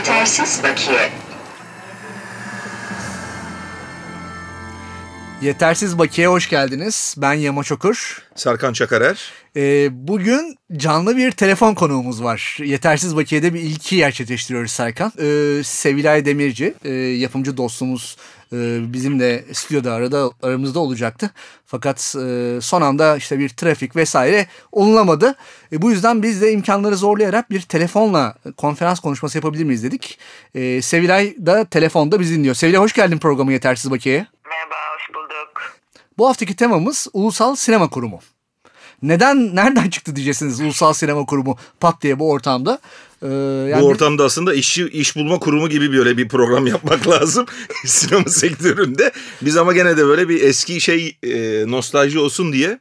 Yetersiz bakiye. Yetersiz Bakiye hoş geldiniz. Ben Yama Çokur. Serkan Çakarer. Ee, bugün canlı bir telefon konuğumuz var. Yetersiz Bakiye'de bir ilki gerçekleştiriyoruz Serkan. Ee, Sevilay Demirci, e, yapımcı dostumuz e, bizim de stüdyoda arada aramızda olacaktı. Fakat e, son anda işte bir trafik vesaire olunamadı. E, bu yüzden biz de imkanları zorlayarak bir telefonla konferans konuşması yapabilir miyiz dedik. E, Sevilay da telefonda bizi dinliyor. Sevilay hoş geldin programı Yetersiz Bakiye'ye. Merhaba, hoş bulduk. Bu haftaki temamız Ulusal Sinema Kurumu. Neden, nereden çıktı diyeceksiniz Ulusal Sinema Kurumu pat diye bu ortamda. Ee, yani bu ortamda aslında işçi iş bulma kurumu gibi böyle bir program yapmak lazım sinema sektöründe. Biz ama gene de böyle bir eski şey e, nostalji olsun diye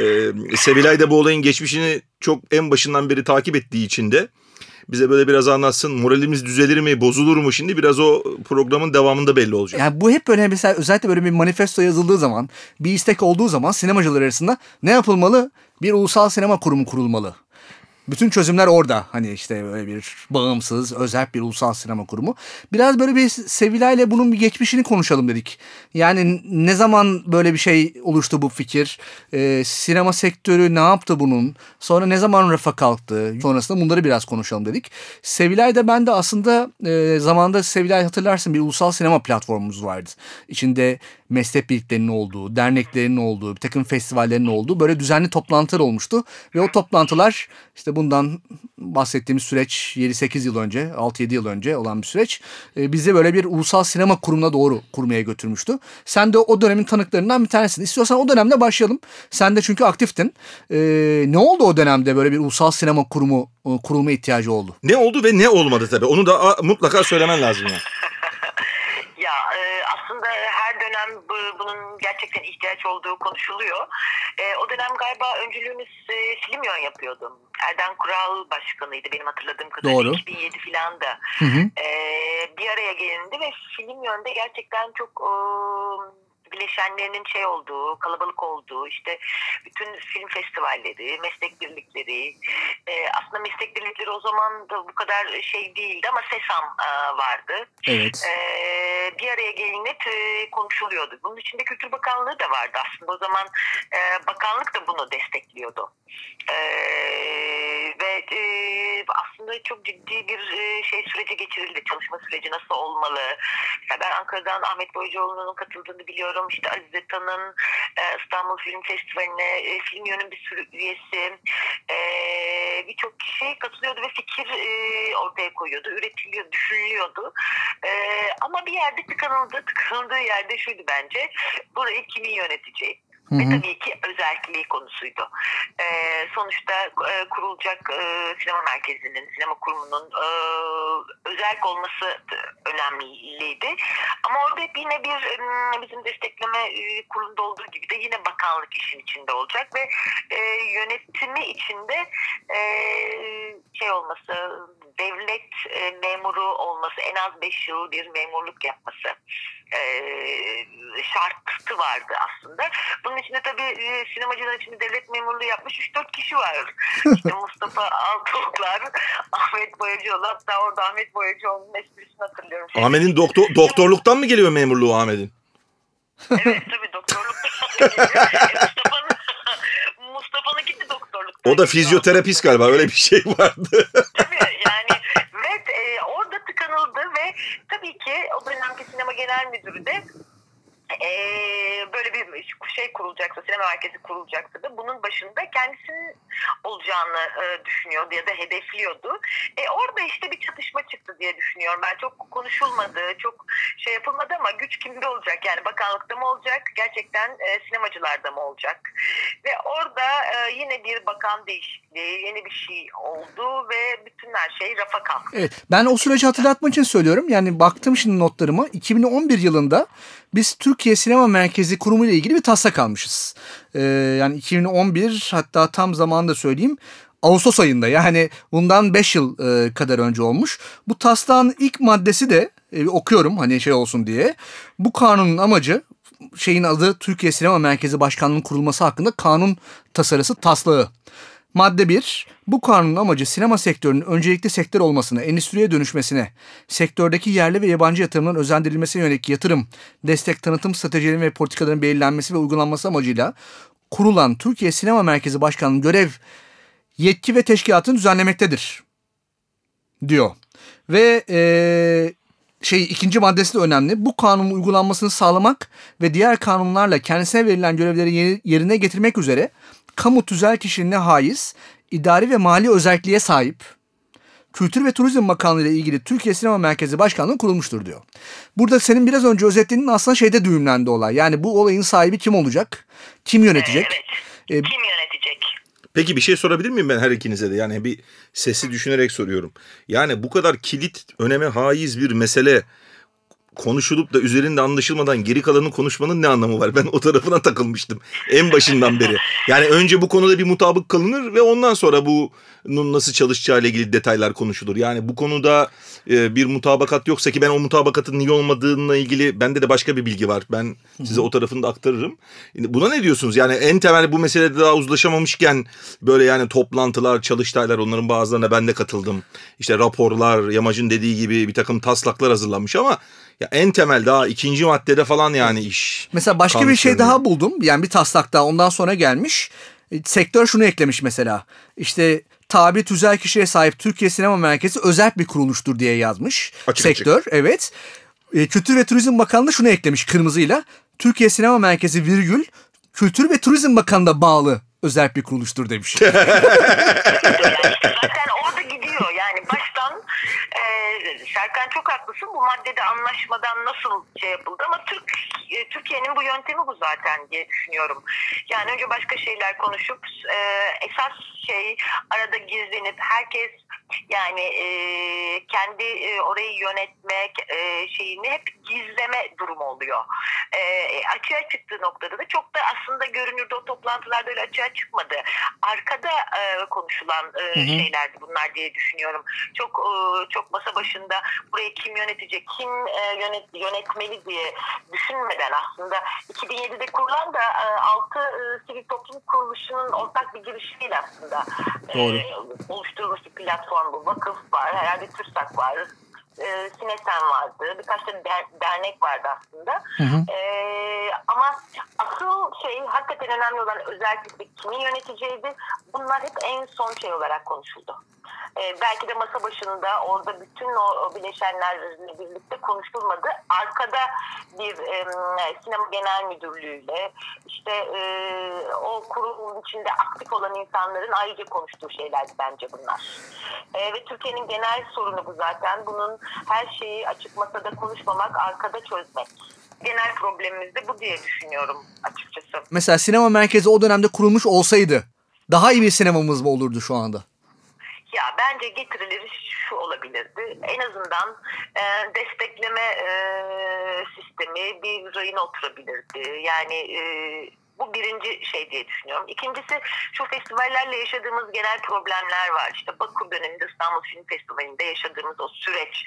e, Sevilay da bu olayın geçmişini çok en başından beri takip ettiği için de bize böyle biraz anlatsın. Moralimiz düzelir mi, bozulur mu şimdi biraz o programın devamında belli olacak. Yani bu hep böyle mesela özellikle böyle bir manifesto yazıldığı zaman, bir istek olduğu zaman sinemacılar arasında ne yapılmalı? Bir ulusal sinema kurumu kurulmalı. Bütün çözümler orada. Hani işte böyle bir bağımsız, özel bir ulusal sinema kurumu. Biraz böyle bir Sevilay bunun bir geçmişini konuşalım dedik. Yani ne zaman böyle bir şey oluştu bu fikir? Ee, sinema sektörü ne yaptı bunun? Sonra ne zaman rafa kalktı? Sonrasında bunları biraz konuşalım dedik. Sevilay da ben de aslında e, zamanda Sevilay hatırlarsın bir ulusal sinema platformumuz vardı. İçinde meslek birliklerinin olduğu, derneklerin olduğu, bir takım festivallerin olduğu böyle düzenli toplantılar olmuştu. Ve o toplantılar işte bundan bahsettiğimiz süreç 7-8 yıl önce, 6-7 yıl önce olan bir süreç e, bizi böyle bir ulusal sinema kurumuna doğru kurmaya götürmüştü. Sen de o dönemin tanıklarından bir tanesin. İstiyorsan o dönemde başlayalım. Sen de çünkü aktiftin. E, ne oldu o dönemde böyle bir ulusal sinema kurumu e, kurulma ihtiyacı oldu? Ne oldu ve ne olmadı tabii. Onu da mutlaka söylemen lazım yani. Bunun gerçekten ihtiyaç olduğu konuşuluyor. E, o dönem galiba öncülüğünü e, Filmyon yapıyordum. Erden Kural başkanıydı benim hatırladığım kadarıyla. Doğru. 2007 filan da. Hı hı. E, bir araya gelindi ve Filmyon'da gerçekten çok... E, bileşenlerinin şey olduğu, kalabalık olduğu, işte bütün film festivalleri, meslek birlikleri, e, aslında meslek birlikleri o zaman da bu kadar şey değildi ama SESAM e, vardı. Evet. E, bir araya gelinip e, konuşuluyordu. Bunun içinde Kültür Bakanlığı da vardı aslında. O zaman e, bakanlık da bunu destekliyordu. E, ve e, aslında çok ciddi bir e, şey süreci geçirildi. Çalışma süreci nasıl olmalı? Mesela ben Ankara'dan Ahmet Boyacıoğlu'nun katıldığını biliyorum. İşte Azize Tan'ın İstanbul Film Festivali'ne e, film yönün bir sürü üyesi e, birçok kişi katılıyordu ve fikir e, ortaya koyuyordu. Üretiliyor, düşünülüyordu. Ama bir yerde tıkanıldı. Tıkanıldığı yerde şuydu bence. Burayı kimin yöneteceği? Hı hı. Ve tabii ki özelliği konusuydu. Ee, sonuçta e, kurulacak e, sinema merkezinin, sinema kurumunun e, özel olması önemliydi. Ama orada yine bir bizim destekleme e, kurulunda olduğu gibi de yine bakanlık işin içinde olacak ve e, yönetimi içinde e, şey olması, devlet e, memuru olması, en az 5 yıl bir memurluk yapması e, şartı vardı aslında. Bunun içinde tabii e, sinemacılar içinde devlet memurluğu yapmış 3-4 kişi var. İşte Mustafa Altınoklar, Ahmet Boyacıoğlu. Hatta orada Ahmet Boyacıoğlu'nun esprisini hatırlıyorum. Ahmet'in doktor, doktorluktan mı geliyor memurluğu Ahmet'in? evet tabii doktorluktan geliyor. Mustafa'nın Mustafa'nınki de doktorluktan O da fizyoterapist galiba öyle bir şey vardı. tabii yani ve e, orada tıkanıldı ve tabii ki o dönemki sinema genel müdürü de e, böyle bir şey kurulacaksa, sinema merkezi kurulacaksa da bunun başında kendisinin olacağını e, düşünüyordu ya da hedefliyordu. E, orada işte bir çatışma çıktı diye düşünüyorum. Ben çok konuşulmadı, çok şey yapılmadı ama güç kimde olacak? Yani bakanlıkta mı olacak? Gerçekten e, sinemacılarda mı olacak? Ve orada e, yine bir bakan değişikliği, yeni bir şey oldu ve bütün her şey rafa kalktı. Evet, ben o süreci hatırlatmak için söylüyorum. Yani baktım şimdi notlarıma. 2011 yılında biz Türkiye Sinema Merkezi Kurumu ile ilgili bir taslak almışız. Ee, yani 2011 hatta tam zamanında söyleyeyim Ağustos ayında yani bundan 5 yıl e, kadar önce olmuş. Bu taslağın ilk maddesi de e, okuyorum hani şey olsun diye. Bu kanunun amacı şeyin adı Türkiye Sinema Merkezi Başkanlığı'nın kurulması hakkında kanun tasarısı taslağı. Madde 1. Bu kanunun amacı sinema sektörünün öncelikli sektör olmasına, endüstriye dönüşmesine, sektördeki yerli ve yabancı yatırımların özendirilmesine yönelik yatırım, destek, tanıtım stratejilerinin ve politikaların belirlenmesi ve uygulanması amacıyla kurulan Türkiye Sinema Merkezi Başkanı'nın görev, yetki ve teşkilatını düzenlemektedir. Diyor. Ve eee şey ikinci maddesi de önemli. Bu kanunun uygulanmasını sağlamak ve diğer kanunlarla kendisine verilen görevleri yerine getirmek üzere kamu tüzel kişiliğine haiz, idari ve mali özelliğe sahip Kültür ve Turizm Bakanlığı ile ilgili Türkiye Sinema Merkezi Başkanlığı kurulmuştur diyor. Burada senin biraz önce özetlediğin aslında şeyde düğümlendi olay. Yani bu olayın sahibi kim olacak? Kim yönetecek? Evet. Ee, Kim yönetecek? Peki bir şey sorabilir miyim ben her ikinize de? Yani bir sesi düşünerek soruyorum. Yani bu kadar kilit, öneme haiz bir mesele konuşulup da üzerinde anlaşılmadan geri kalanı konuşmanın ne anlamı var? Ben o tarafına takılmıştım en başından beri. Yani önce bu konuda bir mutabık kalınır ve ondan sonra bunun nasıl çalışacağı ile ilgili detaylar konuşulur. Yani bu konuda e, bir mutabakat yoksa ki ben o mutabakatın niye olmadığına ilgili bende de başka bir bilgi var. Ben size o tarafını da aktarırım. Buna ne diyorsunuz? Yani en temel bu meselede daha uzlaşamamışken böyle yani toplantılar, çalıştaylar onların bazılarına ben de katıldım. İşte raporlar, Yamacın dediği gibi bir takım taslaklar hazırlanmış ama ya en temel daha ikinci maddede falan yani iş. Mesela başka bir şey daha buldum. Yani bir taslak daha ondan sonra gelmiş. E, sektör şunu eklemiş mesela. İşte tabi tüzel kişiye sahip Türkiye Sinema Merkezi özel bir kuruluştur diye yazmış. Açık Sektör açık. evet. E, Kültür ve Turizm Bakanlığı şunu eklemiş kırmızıyla. Türkiye Sinema Merkezi virgül Kültür ve Turizm Bakanlığı'na bağlı özel bir kuruluştur demiş. zaten orada gidiyor yani baştan e, Serkan çok haklısın bu maddede anlaşmadan nasıl şey yapıldı ama Türk e, Türkiye'nin bu yöntemi bu zaten diye düşünüyorum. Yani önce başka şeyler konuşup e, esas şey arada gizlenip herkes yani e, kendi e, orayı yönetmek e, şeyini hep gizleme durumu oluyor. E, açığa çıktığı noktada da çok da aslında görünürde o toplantılarda öyle açığa çıkmadı. Arkada e, konuşulan e, şeylerdi bunlar diye düşünüyorum. Çok e, çok masa başında burayı kim yönetecek, kim e, yönet, yönetmeli diye düşünmeden aslında 2007'de kurulan da e, 6 e, sivil toplum kuruluşunun ortak bir girişimiyle aslında Doğru. e, oluşturulmuş bir platform bu. Vakıf var, herhalde TÜRSAK var, e, Sinesen vardı. Birkaç da der, dernek vardı aslında. Hı hı. E, ama asıl şey hakikaten önemli olan özellikle kimin yöneteceğiydi. Bunlar hep en son şey olarak konuşuldu. E, belki de masa başında orada bütün o, bileşenlerle birlikte konuşulmadı. Arkada bir e, sinema genel müdürlüğüyle işte e, o kurumun içinde aktif olan insanların ayrıca konuştuğu şeylerdi bence bunlar. E, ve Türkiye'nin genel sorunu bu zaten. Bunun her şeyi açık masada konuşmamak, arkada çözmek. Genel problemimiz de bu diye düşünüyorum açıkçası. Mesela sinema merkezi o dönemde kurulmuş olsaydı daha iyi bir sinemamız mı olurdu şu anda? Ya bence getirileri şu olabilirdi. En azından e, destekleme e, sistemi bir rayına oturabilirdi. Yani e, bu birinci şey diye düşünüyorum. İkincisi şu festivallerle yaşadığımız genel problemler var. İşte Bakur döneminde İstanbul Film Festivali'nde yaşadığımız o süreç.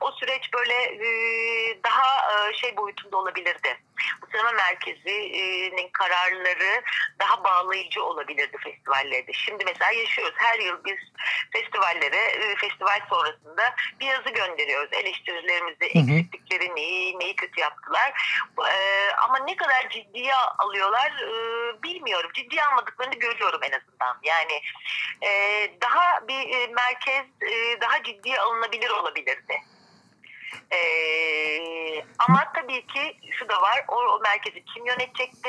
O süreç böyle e, daha e, şey boyutunda olabilirdi. Bu sinema merkezinin kararları daha bağlayıcı olabilirdi festivallerde. Şimdi mesela yaşıyoruz. Her yıl biz festivallere, e, festival sonrasında bir yazı gönderiyoruz. Eleştirilerimizi, eksiklikleri neyi, neyi kötü yaptılar. Ama ne kadar ciddiye alıyorlar e, bilmiyorum. Ciddiye almadıklarını görüyorum en azından. Yani e, daha bir e, merkez e, daha ciddiye alınabilir olabilirdi. Ee, ama tabii ki şu da var, o, o merkezi kim yönetecekti,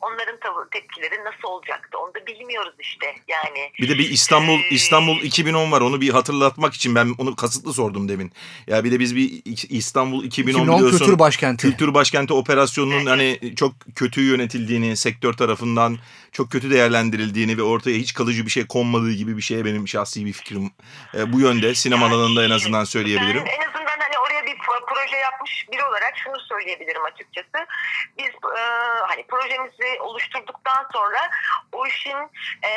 onların tavır, tepkileri nasıl olacaktı, onu da bilmiyoruz işte yani. Bir de bir İstanbul Ee, İstanbul 2010 var. Onu bir hatırlatmak için ben onu kasıtlı sordum demin. Ya bir de biz bir İstanbul 2010, 2010 biliyorsun. Kültür Başkenti. Kültür Başkenti operasyonunun hani çok kötü yönetildiğini, sektör tarafından çok kötü değerlendirildiğini ve ortaya hiç kalıcı bir şey konmadığı gibi bir şeye benim şahsi bir fikrim e, bu yönde. Sinema alanında en azından söyleyebilirim. Ben en azından bir proje yapmış biri olarak şunu söyleyebilirim açıkçası. Biz e, hani projemizi oluşturduktan sonra o işin e,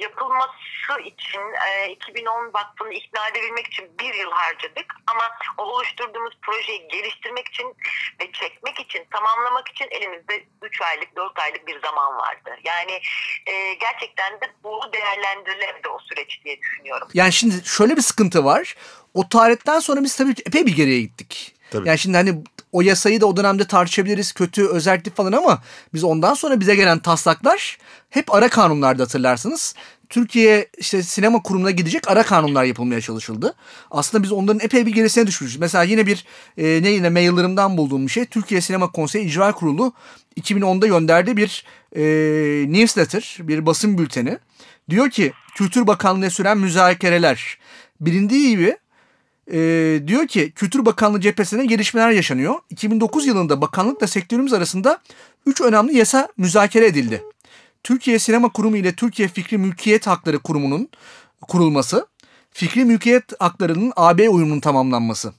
yapılması için e, 2010 Vakfı'nı ikna edebilmek için bir yıl harcadık. Ama o oluşturduğumuz projeyi geliştirmek için ve çekmek için, tamamlamak için elimizde 3 aylık, 4 aylık bir zaman vardı. Yani e, gerçekten de bu değerlendirilemedi o süreç diye düşünüyorum. Yani şimdi şöyle bir sıkıntı var. O tarihten sonra biz tabii epey bir geriye gittik. Tabii. Yani şimdi hani o yasayı da o dönemde tartışabiliriz. Kötü, özellik falan ama biz ondan sonra bize gelen taslaklar hep ara kanunlarda hatırlarsınız. Türkiye işte sinema kurumuna gidecek ara kanunlar yapılmaya çalışıldı. Aslında biz onların epey bir gerisine düşmüşüz. Mesela yine bir e, ne yine maillerimden bulduğum bir şey. Türkiye Sinema Konseyi İcra Kurulu 2010'da gönderdiği bir e, newsletter, bir basın bülteni. Diyor ki Kültür Bakanlığı'na süren müzakereler bilindiği gibi e, diyor ki Kültür Bakanlığı cephesinde gelişmeler yaşanıyor. 2009 yılında bakanlıkla sektörümüz arasında 3 önemli yasa müzakere edildi. Türkiye Sinema Kurumu ile Türkiye Fikri Mülkiyet Hakları Kurumu'nun kurulması, fikri mülkiyet haklarının AB uyumunun tamamlanması.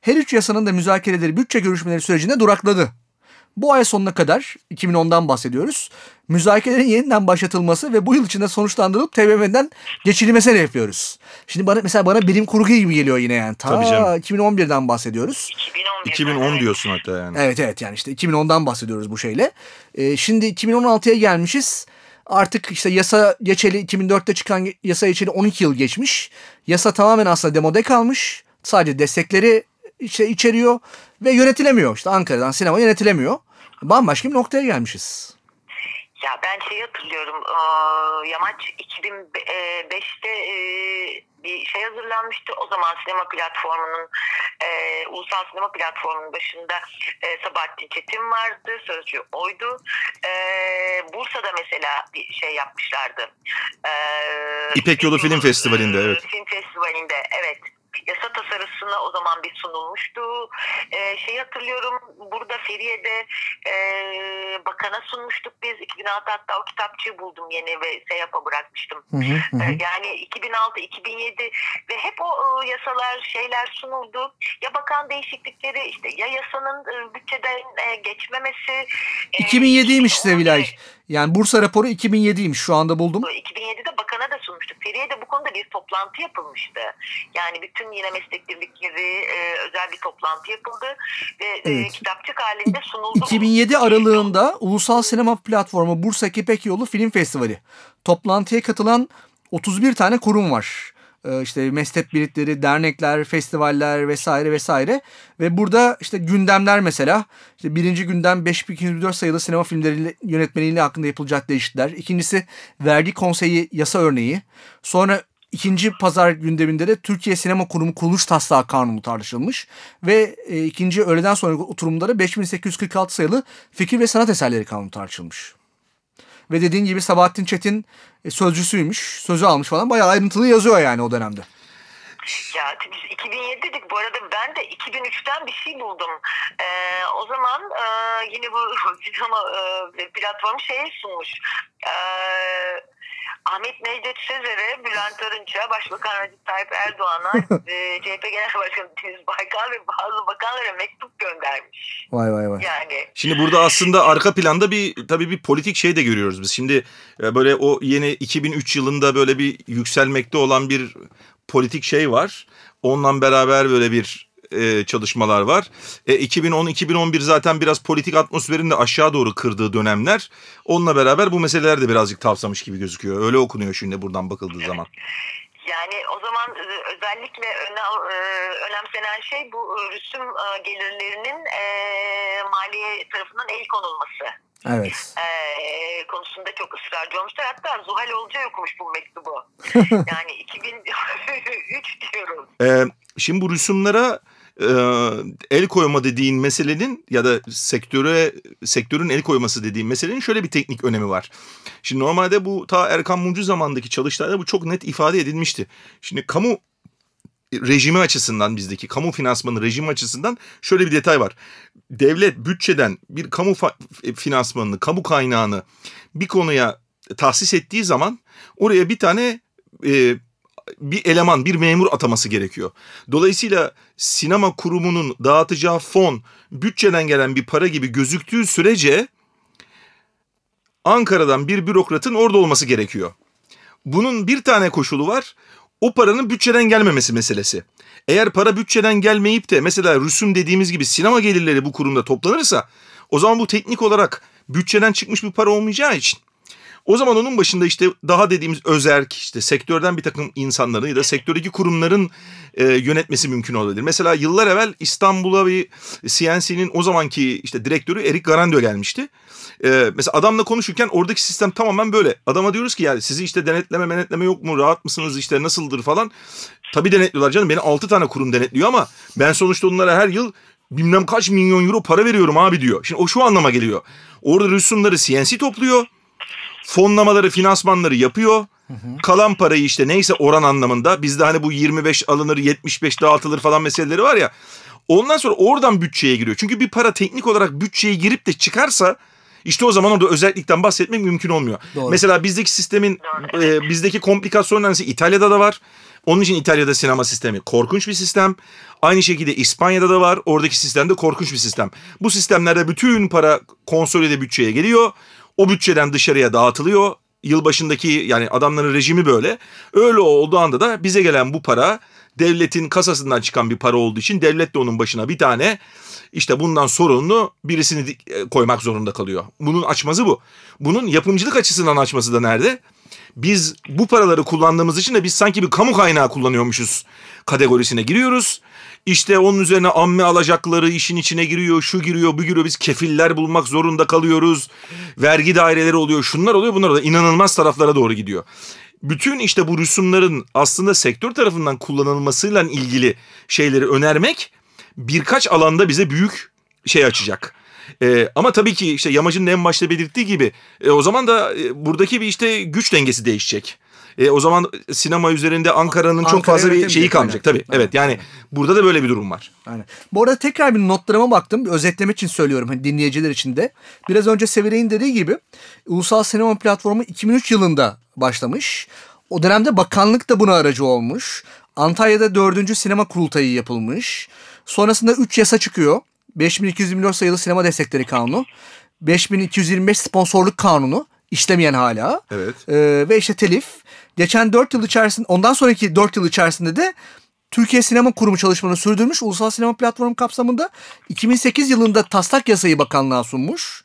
Her üç yasanın da müzakereleri bütçe görüşmeleri sürecinde durakladı. Bu ay sonuna kadar 2010'dan bahsediyoruz. Müzakerelerin yeniden başlatılması ve bu yıl içinde sonuçlandırılıp TBMM'den geçirilmesini yapıyoruz. Şimdi bana mesela bana bilim kurgu gibi geliyor yine yani. Ta Tabii canım. 2011'den bahsediyoruz. 2010 diyorsun hatta yani. Evet evet yani işte 2010'dan bahsediyoruz bu şeyle. Ee, şimdi 2016'ya gelmişiz. Artık işte yasa geçeli 2004'te çıkan yasa geçeli 12 yıl geçmiş. Yasa tamamen aslında demode kalmış. Sadece destekleri işte içeriyor ve yönetilemiyor. İşte Ankara'dan sinema yönetilemiyor. Bambaşka bir noktaya gelmişiz. Ya ben şey hatırlıyorum. Yamaç 2005'te bir şey hazırlanmıştı. O zaman sinema platformunun ulusal sinema platformunun başında Sabahattin Çetin vardı. Sözcü oydu. Bursa'da mesela bir şey yapmışlardı. İpek Yolu Film Festivali'nde evet. Film Festivali'nde evet yasa tasarısına o zaman bir sunulmuştu. E, şey hatırlıyorum burada Feriye'de e, bakana sunmuştuk biz. 2006 hatta o kitapçığı buldum yeni ve SEYAP'a bırakmıştım. Hı hı hı. E, yani 2006-2007 ve hep o e, yasalar şeyler sunuldu. Ya bakan değişiklikleri işte ya yasanın e, bütçeden e, geçmemesi. E, 2007'ymiş Sevilay. Yani Bursa raporu 2007'ymiş şu anda buldum. 2007'de bakana da sunmuştuk. Feriye'de bu konuda bir toplantı yapılmıştı. Yani bütün yine meslek birlikleri e, özel bir toplantı yapıldı ve e, evet. e, kitapçık halinde sunuldu. 2007 aralığında Ulusal Sinema Platformu Bursa Kepek Yolu Film Festivali. Toplantıya katılan 31 tane kurum var. Ee, işte meslek birlikleri, dernekler, festivaller vesaire vesaire. Ve burada işte gündemler mesela işte birinci gündem 5224 sayılı sinema filmleri yönetmeliği hakkında yapılacak değişiklikler. İkincisi vergi konseyi yasa örneği. Sonra ikinci pazar gündeminde de Türkiye Sinema Kurumu kuruluş taslağı kanunu tartışılmış. Ve e, ikinci öğleden sonra oturumda da 5846 sayılı fikir ve sanat eserleri kanunu tartışılmış. Ve dediğin gibi Sabahattin Çetin e, sözcüsüymüş. Sözü almış falan. Bayağı ayrıntılı yazıyor yani o dönemde. Ya biz 2007 dedik. Bu arada ben de 2003'ten bir şey buldum. Ee, o zaman e, yine bu sinema e, platformu şeye sunmuş. Eee Ahmet Necdet Sezer'e, Bülent Arınç'a, Başbakan Recep Tayyip Erdoğan'a, e, CHP Genel Başkanı Deniz Baykal ve bazı bakanlara mektup göndermiş. Vay vay vay. Yani. Şimdi burada aslında arka planda bir tabii bir politik şey de görüyoruz biz. Şimdi e, böyle o yeni 2003 yılında böyle bir yükselmekte olan bir politik şey var. Onunla beraber böyle bir e, çalışmalar var. E, 2010-2011 zaten biraz politik atmosferin de aşağı doğru kırdığı dönemler. Onunla beraber bu meseleler de birazcık tavsamış gibi gözüküyor. Öyle okunuyor şimdi buradan bakıldığı zaman. Yani o zaman e, özellikle e, önemsenen şey bu e, gelirlerinin maliye tarafından el konulması. Evet. Konusunda çok ısrarcı olmuşlar. Hatta Zuhal Olcay okumuş bu mektubu. yani 2003 diyorum. Ee, şimdi bu rüsumlara e, el koyma dediğin meselenin ya da sektöre sektörün el koyması dediğin meselenin şöyle bir teknik önemi var. Şimdi normalde bu ta Erkan Mumcu zamandaki çalıştayda bu çok net ifade edilmişti. Şimdi kamu rejimi açısından bizdeki kamu finansmanı rejimi açısından şöyle bir detay var. Devlet bütçeden bir kamu finansmanını, kamu kaynağını bir konuya tahsis ettiği zaman oraya bir tane e, bir eleman, bir memur ataması gerekiyor. Dolayısıyla sinema kurumunun dağıtacağı fon bütçeden gelen bir para gibi gözüktüğü sürece Ankara'dan bir bürokratın orada olması gerekiyor. Bunun bir tane koşulu var. O paranın bütçeden gelmemesi meselesi. Eğer para bütçeden gelmeyip de mesela rüsum dediğimiz gibi sinema gelirleri bu kurumda toplanırsa o zaman bu teknik olarak bütçeden çıkmış bir para olmayacağı için o zaman onun başında işte daha dediğimiz özerk işte sektörden bir takım insanların ya da sektördeki kurumların e, yönetmesi mümkün olabilir. Mesela yıllar evvel İstanbul'a bir CNC'nin o zamanki işte direktörü Erik Garandio gelmişti. E, mesela adamla konuşurken oradaki sistem tamamen böyle. Adama diyoruz ki yani sizi işte denetleme menetleme yok mu rahat mısınız işte nasıldır falan. Tabii denetliyorlar canım beni 6 tane kurum denetliyor ama ben sonuçta onlara her yıl bilmem kaç milyon euro para veriyorum abi diyor. Şimdi o şu anlama geliyor. Orada rüsumları CNC topluyor fonlamaları, finansmanları yapıyor. Hı hı. Kalan parayı işte neyse oran anlamında bizde hani bu 25 alınır 75 dağıtılır falan meseleleri var ya. Ondan sonra oradan bütçeye giriyor. Çünkü bir para teknik olarak bütçeye girip de çıkarsa işte o zaman orada özellikten bahsetmek mümkün olmuyor. Doğru. Mesela bizdeki sistemin e, bizdeki komplikasyonlar mesela İtalya'da da var. Onun için İtalya'da sinema sistemi korkunç bir sistem. Aynı şekilde İspanya'da da var. Oradaki sistem de korkunç bir sistem. Bu sistemlerde bütün para konsolide bütçeye geliyor. O bütçeden dışarıya dağıtılıyor. Yılbaşındaki yani adamların rejimi böyle. Öyle olduğu anda da bize gelen bu para devletin kasasından çıkan bir para olduğu için devlet de onun başına bir tane işte bundan sorumlu birisini e, koymak zorunda kalıyor. Bunun açması bu. Bunun yapımcılık açısından açması da nerede? Biz bu paraları kullandığımız için de biz sanki bir kamu kaynağı kullanıyormuşuz kategorisine giriyoruz. İşte onun üzerine amme alacakları işin içine giriyor, şu giriyor, bu giriyor. Biz kefiller bulmak zorunda kalıyoruz. Vergi daireleri oluyor, şunlar oluyor, bunlar oluyor. İnanılmaz taraflara doğru gidiyor. Bütün işte bu rüsumların aslında sektör tarafından kullanılmasıyla ilgili şeyleri önermek birkaç alanda bize büyük şey açacak. Ee, ama tabii ki işte Yamacı'nın en başta belirttiği gibi e, o zaman da e, buradaki bir işte güç dengesi değişecek. E, o zaman sinema üzerinde Ankara'nın Ankara çok fazla bir şeyi kalmayacak tabii. Evet, evet yani burada da böyle bir durum var. Aynen. Bu arada tekrar bir notlarıma baktım. Özetlemek için söylüyorum hani dinleyiciler için de. Biraz önce Sevire'nin dediği gibi Ulusal Sinema Platformu 2003 yılında başlamış. O dönemde bakanlık da buna aracı olmuş. Antalya'da 4. sinema kurultayı yapılmış. Sonrasında 3 yasa çıkıyor. 5224 sayılı sinema destekleri kanunu. 5225 sponsorluk kanunu işlemeyen hala. Evet. Ee, ve işte telif. Geçen 4 yıl içerisinde ondan sonraki 4 yıl içerisinde de Türkiye Sinema Kurumu çalışmalarını sürdürmüş. Ulusal Sinema Platformu kapsamında 2008 yılında taslak yasayı bakanlığa sunmuş.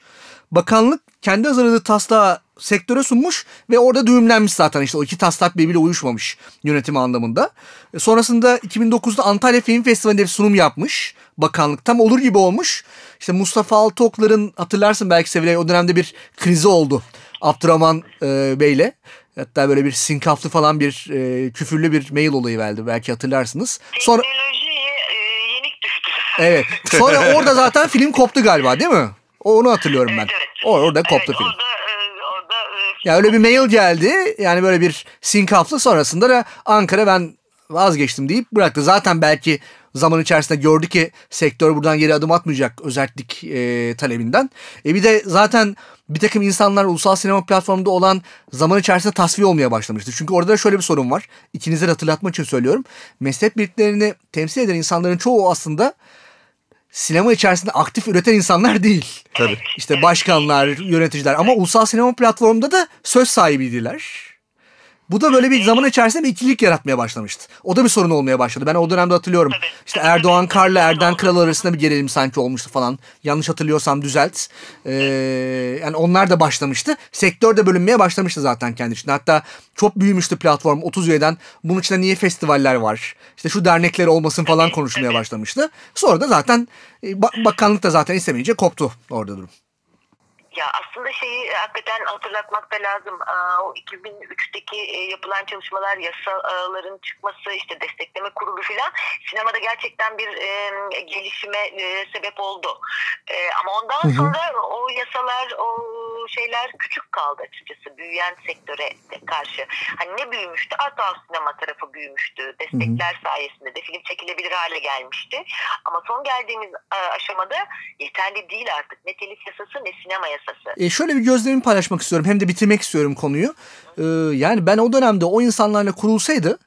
Bakanlık kendi hazırladığı taslağı sektöre sunmuş ve orada düğümlenmiş zaten işte o iki taslak birbiriyle uyuşmamış yönetim anlamında. E, sonrasında 2009'da Antalya Film Festivali'nde bir sunum yapmış bakanlık. Tam olur gibi olmuş. İşte Mustafa Altıoklar'ın hatırlarsın belki Sevilay o dönemde bir krizi oldu. Abdurrahman e, Bey'le. Hatta böyle bir sinkaflı falan bir e, küfürlü bir mail olayı verdi belki hatırlarsınız. Sonra e, yenik düştü. Evet. Sonra orada zaten film koptu galiba değil mi? Onu hatırlıyorum ben. Evet, evet. Orada koptu evet, film. Orada, e, e, ya öyle bir mail geldi. Yani böyle bir sinkaflı sonrasında da Ankara ben vazgeçtim deyip bıraktı. Zaten belki zaman içerisinde gördü ki sektör buradan geri adım atmayacak özellik e, talebinden. E bir de zaten bir takım insanlar ulusal sinema platformunda olan zaman içerisinde tasfiye olmaya başlamıştı. Çünkü orada da şöyle bir sorun var. İkinize de hatırlatmak için söylüyorum. Meslek birliklerini temsil eden insanların çoğu aslında sinema içerisinde aktif üreten insanlar değil. Tabii. İşte başkanlar, yöneticiler ama ulusal sinema platformunda da söz sahibiydiler. Bu da böyle bir zaman içerisinde bir ikilik yaratmaya başlamıştı. O da bir sorun olmaya başladı. Ben o dönemde hatırlıyorum. Tabii. İşte Erdoğan Kar'la Erden Kral arasında bir gerilim sanki olmuştu falan. Yanlış hatırlıyorsam düzelt. Ee, yani onlar da başlamıştı. Sektör de bölünmeye başlamıştı zaten kendi içinde. Hatta çok büyümüştü platform 30 üyeden. Bunun içinde niye festivaller var? İşte şu dernekler olmasın falan konuşmaya başlamıştı. Sonra da zaten e, bakanlık da zaten istemeyince koptu orada durum. Ya aslında şeyi hakikaten hatırlatmak da lazım. O 2003'teki e, yapılan çalışmalar, yasaların çıkması, işte destekleme kurulu filan sinemada gerçekten bir gelişime e, sebep oldu. E, ama ondan sonra o yasalar, o şeyler küçük kaldı açıkçası büyüyen sektöre karşı. Hani ne büyümüştü? Art house sinema tarafı büyümüştü. Destekler Hı-hı. sayesinde de film çekilebilir hale gelmişti. Ama son geldiğimiz aşamada yeterli değil artık. Ne telif yasası ne sinema yasası. E şöyle bir gözlemimi paylaşmak istiyorum. Hem de bitirmek istiyorum konuyu. Ee, yani ben o dönemde o insanlarla kurulsaydı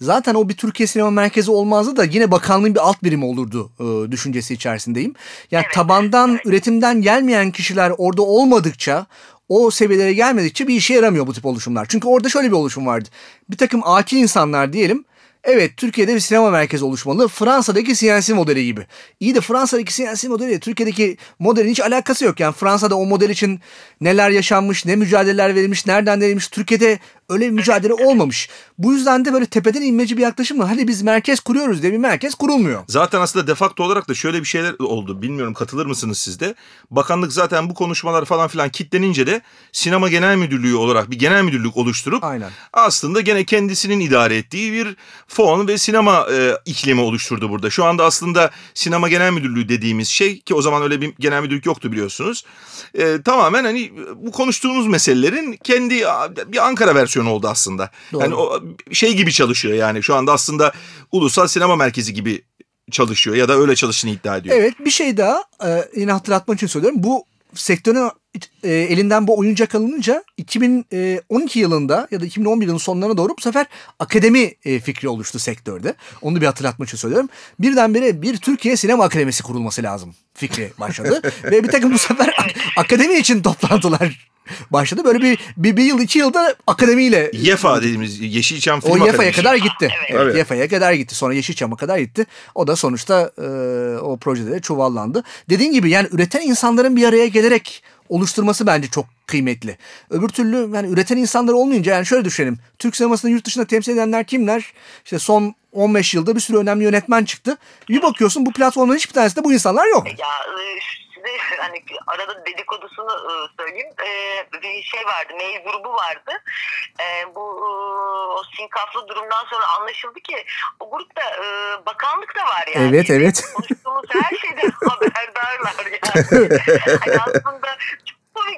zaten o bir Türkiye sinema merkezi olmazdı da yine bakanlığın bir alt birimi olurdu e, düşüncesi içerisindeyim. Yani Evet, tabandan, evet. üretimden gelmeyen kişiler orada olmadıkça o seviyelere gelmedikçe bir işe yaramıyor bu tip oluşumlar. Çünkü orada şöyle bir oluşum vardı. Bir takım akil insanlar diyelim. Evet Türkiye'de bir sinema merkezi oluşmalı. Fransa'daki CNC modeli gibi. İyi de Fransa'daki CNC modeli Türkiye'deki modelin hiç alakası yok. Yani Fransa'da o model için neler yaşanmış, ne mücadeleler verilmiş, nereden verilmiş. Türkiye'de öyle bir mücadele olmamış. Bu yüzden de böyle tepeden inmeci bir yaklaşımla hadi biz merkez kuruyoruz diye bir merkez kurulmuyor. Zaten aslında defakto olarak da şöyle bir şeyler oldu. Bilmiyorum katılır mısınız siz de? Bakanlık zaten bu konuşmalar falan filan kitlenince de sinema genel müdürlüğü olarak bir genel müdürlük oluşturup Aynen. aslında gene kendisinin idare ettiği bir fon ve sinema e, iklimi oluşturdu burada. Şu anda aslında sinema genel müdürlüğü dediğimiz şey ki o zaman öyle bir genel müdürlük yoktu biliyorsunuz. E, tamamen hani bu konuştuğumuz meselelerin kendi bir Ankara versiyonu oldu aslında. Doğru. Yani o şey gibi çalışıyor yani şu anda aslında ulusal sinema merkezi gibi çalışıyor ya da öyle çalıştığını iddia ediyor. Evet bir şey daha e, yine hatırlatmak için söylüyorum. Bu sektörün e, elinden bu oyuncak alınınca 2012 yılında ya da 2011 yılının sonlarına doğru bu sefer akademi e, fikri oluştu sektörde. Onu bir hatırlatmak için söylüyorum. Birdenbire bir Türkiye Sinema Akademisi kurulması lazım fikri başladı. Ve bir takım bu sefer ak- akademi için toplantılar başladı. Böyle bir, bir, bir yıl iki yılda akademiyle YEFA dediğimiz Yeşilçam Film o YEFA'ya Akademisi. kadar gitti. Evet. Evet, Evet. YEFA'ya kadar gitti. Sonra Yeşilçam'a kadar gitti. O da sonuçta e, o projede de çuvallandı. Dediğin gibi yani üreten insanların bir araya gelerek oluşturması bence çok kıymetli. Öbür türlü yani üreten insanlar olmayınca yani şöyle düşünelim. Türk sinemasını yurt dışında temsil edenler kimler? İşte son 15 yılda bir sürü önemli yönetmen çıktı. Bir bakıyorsun bu platformların hiçbir tanesinde bu insanlar yok. Ya size hani arada dedikodusunu e, söyleyeyim. E, Bir şey vardı, mail grubu vardı. E, Bu e, o sinkaflı durumdan sonra anlaşıldı ki o grupta e, bakanlık da var yani. Evet, evet. Konuştuğumuz her şeyden haberdarlar yani. Hani aslında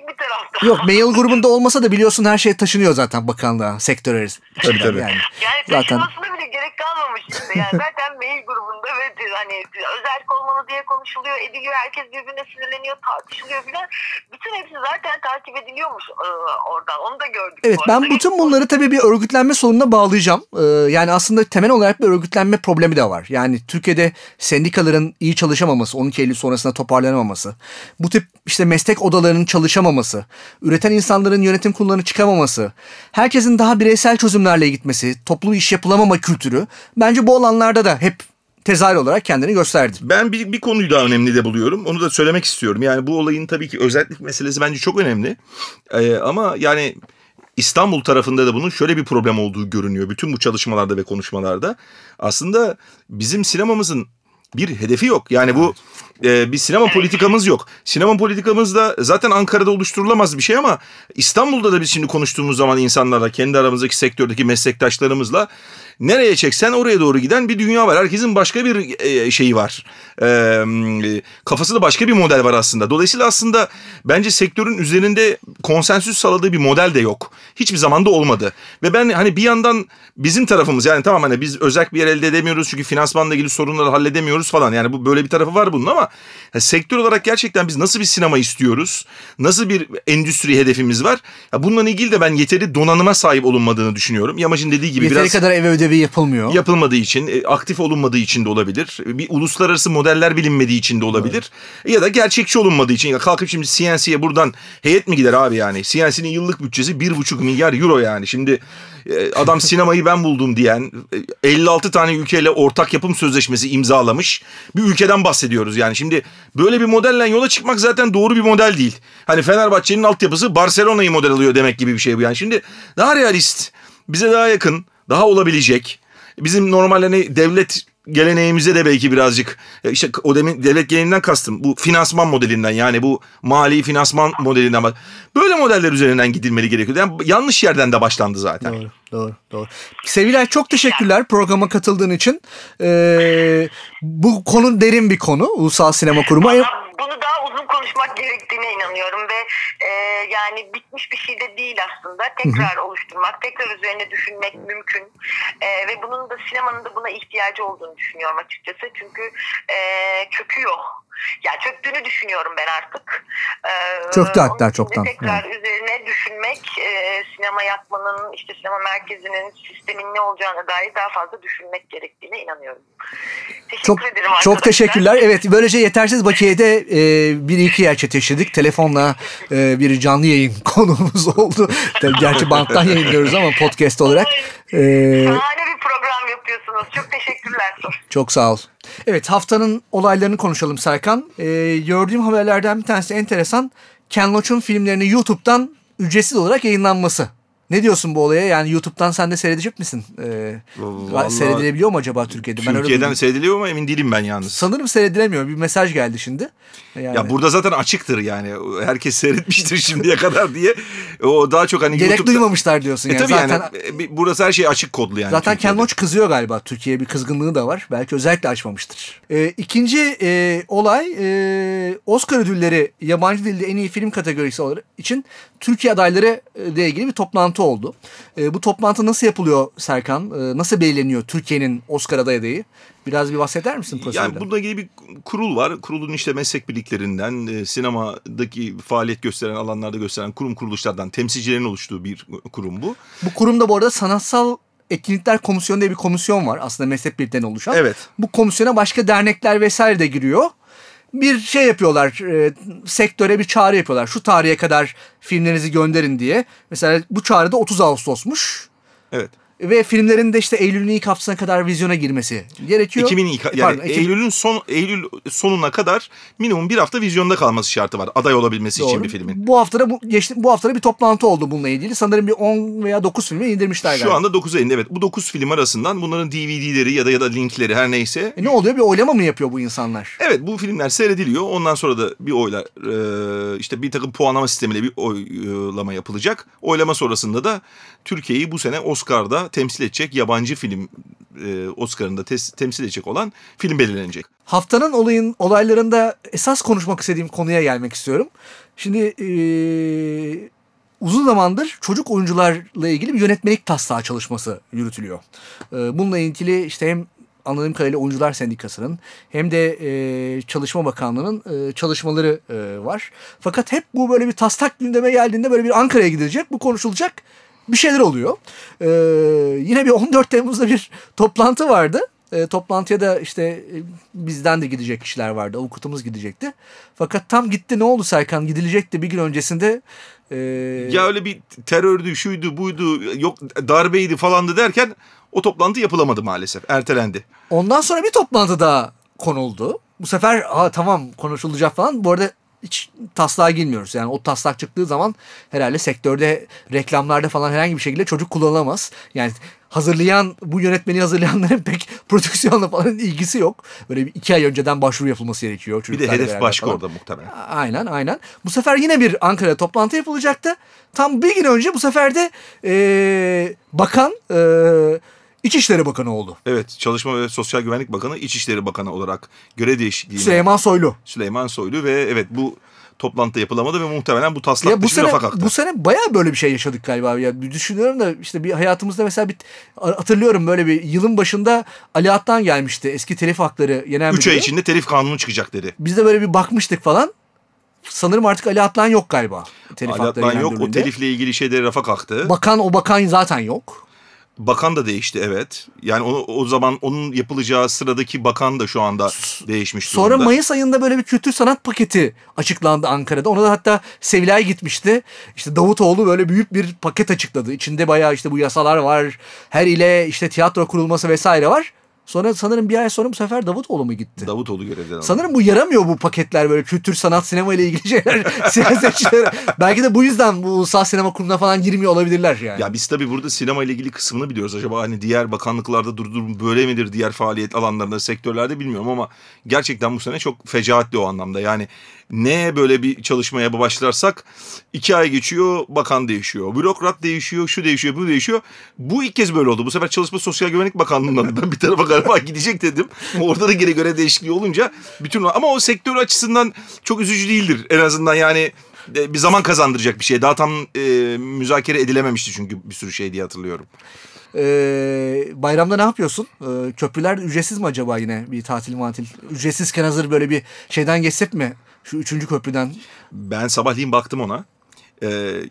bir tarafta. Yok mail grubunda olmasa da biliyorsun her şey taşınıyor zaten bakanlığa, sektör arası. Tabii, tabii. Yani. Yani Zaten- taşımasına bile gerek kalmamış işte. Yani zaten mail grubunda ve hani özellik olmalı diye konuşuluyor, ediliyor. Herkes birbirine sinirleniyor, tartışılıyor filan. Bütün hepsi zaten takip ediliyormuş e, oradan. Onu da gördük. Evet bu ben bütün bunları tabii bir örgütlenme sorununa bağlayacağım. Ee, yani aslında temel olarak bir örgütlenme problemi de var. Yani Türkiye'de sendikaların iyi çalışamaması, 12 Eylül sonrasında toparlanamaması, bu tip işte meslek odalarının çalışamaması, üreten insanların yönetim kurullarına çıkamaması, herkesin daha bireysel çözümlerle gitmesi, toplu iş yapılamama kültürü bence bu alanlarda da hep tezahür olarak kendini gösterdi. Ben bir, bir konuyu daha önemli de buluyorum. Onu da söylemek istiyorum. Yani bu olayın tabii ki özellik meselesi bence çok önemli. Ee, ama yani İstanbul tarafında da bunun şöyle bir problem olduğu görünüyor. Bütün bu çalışmalarda ve konuşmalarda. Aslında bizim sinemamızın bir hedefi yok. Yani bu e, bir sinema politikamız yok. Sinema politikamız da zaten Ankara'da oluşturulamaz bir şey ama İstanbul'da da biz şimdi konuştuğumuz zaman insanlarla, kendi aramızdaki sektördeki meslektaşlarımızla nereye çeksen oraya doğru giden bir dünya var. Herkesin başka bir e, şeyi var. E, e, kafasında başka bir model var aslında. Dolayısıyla aslında bence sektörün üzerinde konsensüs sağladığı bir model de yok. Hiçbir zaman da olmadı. Ve ben hani bir yandan bizim tarafımız yani tamam hani biz özel bir yer elde edemiyoruz çünkü finansmanla ilgili sorunları halledemiyoruz falan. Yani bu böyle bir tarafı var bunun ama sektör olarak gerçekten biz nasıl bir sinema istiyoruz? Nasıl bir endüstri hedefimiz var? Ya bununla ilgili de ben yeteri donanıma sahip olunmadığını düşünüyorum. Yamacın dediği gibi Yeteri biraz kadar ev ödevi yapılmıyor. yapılmadığı için, e, aktif olunmadığı için de olabilir. Bir uluslararası modeller bilinmediği için de olabilir. Ya da gerçekçi olunmadığı için. Ya kalkıp şimdi CNC'ye buradan heyet mi gider abi yani? CNC'nin yıllık bütçesi 1,5 milyar euro yani. Şimdi e, adam sinemayı ben buldum diyen, e, 56 tane ülkeyle ortak yapım sözleşmesi imzalamış bir ülkeden bahsediyoruz yani. Şimdi böyle bir modelle yola çıkmak zaten doğru bir model değil. Hani Fenerbahçe'nin altyapısı Barcelona'yı model alıyor demek gibi bir şey bu yani. Şimdi daha realist, bize daha yakın, daha olabilecek. Bizim normal hani devlet geleneğimize de belki birazcık e, işte o demin devlet geleneğinden kastım bu finansman modelinden yani bu mali finansman modelinden bak. Böyle modeller üzerinden gidilmeli gerekiyor. Yani yanlış yerden de başlandı zaten. Doğru, doğru, doğru. Seviler çok teşekkürler programa katıldığın için. Ee, bu konu derin bir konu. Ulusal Sinema Kurumu. Konuşmak gerektiğine inanıyorum ve e, yani bitmiş bir şey de değil aslında. Tekrar oluşturmak, tekrar üzerine düşünmek mümkün. E, ve bunun da sinemanın da buna ihtiyacı olduğunu düşünüyorum açıkçası. Çünkü e, çöküyor. Ya çöktüğünü düşünüyorum ben artık. Ee, Çöktü hatta çoktan. Tekrar üzerine düşünmek, e, sinema yapmanın, işte sinema merkezinin, sistemin ne olacağına dair daha fazla düşünmek gerektiğine inanıyorum. Teşekkür Çok ederim çok arkadaşlar. teşekkürler. Evet böylece yetersiz bakiyede e, bir iki yer çeteşledik. Telefonla e, bir canlı yayın konuğumuz oldu. Gerçi banttan yayınlıyoruz ama podcast olarak. E, Şahane bir program yapıyorsunuz. Çok teşekkürler. çok sağ ol. Evet haftanın olaylarını konuşalım Serkan. E, gördüğüm haberlerden bir tanesi enteresan. Ken Loach'un filmlerini YouTube'dan ücretsiz olarak yayınlanması. Ne diyorsun bu olaya? Yani YouTube'dan sen de seyredecek misin? Ee, Vallahi- seyredilebiliyor mu acaba Türkiye'de? Ben öyle Türkiye'den duydum. seyrediliyor ama emin değilim ben yalnız. Sanırım seyredilemiyor. Bir mesaj geldi şimdi. Yani, Ya burada zaten açıktır yani. Herkes seyretmiştir şimdiye kadar diye. O daha çok hani gerek YouTube'da... duymamışlar diyorsun E yani. tabii zaten yani e, burası her şey açık kodlu yani. zaten. Ken Loach kızıyor galiba. Türkiye'ye bir kızgınlığı da var. Belki özellikle açmamıştır. Ee, ikinci e, olay e, Oscar ödülleri yabancı dilde en iyi film kategorisi için Türkiye adayları e, ile ilgili bir toplantı oldu. E, bu toplantı nasıl yapılıyor Serkan? E, nasıl belirleniyor Türkiye'nin Oscar aday adayı? Biraz bir bahseder misin prosedürden? Yani bununla ilgili bir kurul var. Kurulun işte meslek birliklerinden, e, sinemadaki faaliyet gösteren alanlarda gösteren kurum kuruluşlardan temsilcilerin oluştuğu bir kurum bu. Bu kurumda bu arada sanatsal etkinlikler komisyonu diye bir komisyon var. Aslında meslek birliklerinden oluşan. Evet. Bu komisyona başka dernekler vesaire de giriyor. Bir şey yapıyorlar, e, sektöre bir çağrı yapıyorlar. Şu tarihe kadar filmlerinizi gönderin diye. Mesela bu çağrı da 30 Ağustos'muş. Evet. Ve filmlerin de işte Eylül'ün ilk haftasına kadar vizyona girmesi gerekiyor. Ekim'in ilk, yani Pardon, Eylül'ün son Eylül sonuna kadar minimum bir hafta vizyonda kalması şartı var aday olabilmesi için Doğru. bir filmin. Bu haftada bu geçti bu haftada bir toplantı oldu bununla ilgili. Sanırım bir 10 veya 9 filmi indirmişler Şu galiba. anda 9 Eylül evet. Bu 9 film arasından bunların DVD'leri ya da ya da linkleri her neyse E ne oluyor? Bir oylama mı yapıyor bu insanlar? Evet bu filmler seyrediliyor. Ondan sonra da bir oylar e, işte bir takım puanlama sistemiyle bir oylama yapılacak. Oylama sonrasında da Türkiye'yi bu sene Oscar'da temsil edecek yabancı film e, Oscar'ında temsil edecek olan film belirlenecek. Haftanın olayın olaylarında esas konuşmak istediğim konuya gelmek istiyorum. Şimdi eee, uzun zamandır çocuk oyuncularla ilgili bir yönetmelik taslağı çalışması yürütülüyor. Eee, bununla ilgili işte hem anladığım kadarıyla Oyuncular Sendikası'nın hem de eee, Çalışma Bakanlığı'nın eee, çalışmaları eee, var. Fakat hep bu böyle bir taslak gündeme geldiğinde böyle bir Ankara'ya gidilecek, bu konuşulacak bir şeyler oluyor. Eee, yine bir 14 Temmuz'da bir toplantı vardı. E, toplantıya da işte e, bizden de gidecek kişiler vardı. Avukatımız gidecekti. Fakat tam gitti ne oldu Serkan? Gidilecekti bir gün öncesinde. e, Ya öyle bir terördü, şuydu, buydu, yok darbeydi falandı derken o toplantı yapılamadı maalesef. Ertelendi. Ondan sonra bir toplantı daha konuldu. Bu sefer Aa, tamam konuşulacak falan. Bu arada hiç taslağa girmiyoruz. Yani o taslak çıktığı zaman herhalde sektörde reklamlarda falan herhangi bir şekilde çocuk kullanılamaz. Yani hazırlayan bu yönetmeni hazırlayanların pek prodüksiyonla falan ilgisi yok. Böyle bir iki ay önceden başvuru yapılması gerekiyor. Bir de hedef başka falan. orada muhtemelen. Aynen aynen. Bu sefer yine bir Ankara'da toplantı yapılacaktı. Tam bir gün önce bu sefer de eee, bakan eee İçişleri Bakanı oldu. Evet Çalışma ve Sosyal Güvenlik Bakanı İçişleri Bakanı olarak görev değişikliğine Süleyman Soylu. Süleyman Soylu ve evet bu toplantı yapılamadı ve muhtemelen bu taslak Ya bu sene rafa kalktı. bu sene bayağı böyle bir şey yaşadık galiba. Ya düşünüyorum da işte bir hayatımızda mesela bir hatırlıyorum böyle bir yılın başında Ali Attan gelmişti. Eski telif hakları genel 3 ay içinde telif kanunu çıkacak dedi. Biz de böyle bir bakmıştık falan. Sanırım artık Ali Atlan yok galiba. Telif Ali Atlan yok. O telifle ilgili şeyleri rafa kalktı. Bakan o bakan zaten yok. Bakan da değişti evet. Yani onu, o zaman onun yapılacağı sıradaki bakan da şu anda değişmiş Sonra durumda. Mayıs ayında böyle bir kültür sanat paketi açıklandı Ankara'da. Ona da hatta Sevilay gitmişti. İşte Davutoğlu böyle büyük bir paket açıkladı. İçinde bayağı işte bu yasalar var. Her ile işte tiyatro kurulması vesaire var. Sonra sanırım bir ay sonra bu sefer Davutoğlu mu gitti? Davutoğlu görevden aldı. Sanırım bu yaramıyor bu paketler böyle kültür, sanat, sinema ile ilgili şeyler siyasetçilere. Belki de bu yüzden bu ulusal sinema kuruluna falan girmiyor olabilirler yani. Ya biz tabii burada sinema ile ilgili kısmını biliyoruz. Acaba hani diğer bakanlıklarda durdurum böyle midir diğer faaliyet alanlarında, sektörlerde bilmiyorum ama gerçekten bu sene çok fecaatli o anlamda. Yani neye böyle bir çalışmaya başlarsak iki ay geçiyor, bakan değişiyor. Bürokrat değişiyor, şu değişiyor, bu değişiyor. Bu ilk kez böyle oldu. Bu sefer Çalışma Sosyal Güvenlik Bakanlığı'ndan bir tarafa galiba gidecek dedim. Orada da gene görev değişikliği olunca bütün ama o sektör açısından çok üzücü değildir. En azından yani e, bir zaman kazandıracak bir şey. Daha tam e, müzakere edilememişti çünkü bir sürü şey diye hatırlıyorum. Ee, bayramda ne yapıyorsun? Ee, köprüler ücretsiz mi acaba yine bir tatil matil? Ücretsizken hazır böyle bir şeyden geçsek mi? Şu üçüncü köprüden. Ben sabahleyin baktım ona. Ee,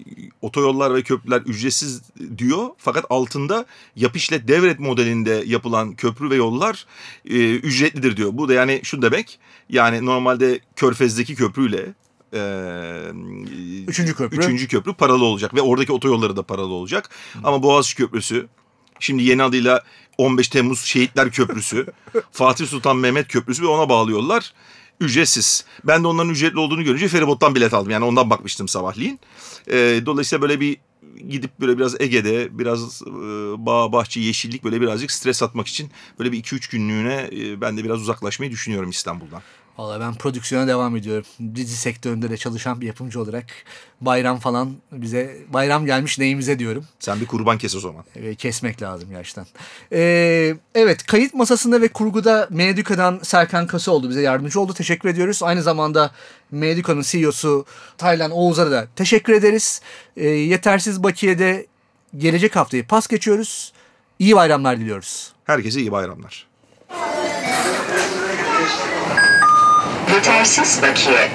otoyollar ve köprüler ücretsiz diyor. Fakat altında yap işlet devret modelinde yapılan köprü ve yollar e, ücretlidir diyor. Bu da yani şu demek. Yani normalde Körfez'deki köprüyle e, Üçüncü köprü. Üçüncü köprü paralı olacak ve oradaki otoyolları da paralı olacak. Ama Boğaziçi Köprüsü şimdi yeni adıyla 15 Temmuz Şehitler Köprüsü, Fatih Sultan Mehmet Köprüsü ve ona bağlı yollar ücretsiz. Ben de onların ücretli olduğunu görünce feribottan bilet aldım. Yani ondan bakmıştım sabahleyin. Ee, dolayısıyla böyle bir gidip böyle biraz Ege'de biraz e, bağ bahçe yeşillik böyle birazcık stres atmak için böyle bir 2-3 günlüğüne e, ben de biraz uzaklaşmayı düşünüyorum İstanbul'dan. Vallahi ben prodüksiyona devam ediyorum. Dizi sektöründe de çalışan bir yapımcı olarak bayram falan bize bayram gelmiş neyimize diyorum. Sen bir kurban kes o zaman. Kesmek lazım gerçekten. Ee, evet kayıt masasında ve kurguda Medika'dan Serkan Kasaoğlu bize yardımcı oldu. Teşekkür ediyoruz. Aynı zamanda Medika'nın CEO'su Taylan Oğuz'a da teşekkür ederiz. Ee, yetersiz Bakiye'de gelecek haftayı pas geçiyoruz. İyi bayramlar diliyoruz. Herkese iyi bayramlar. Yetersiz bakiye.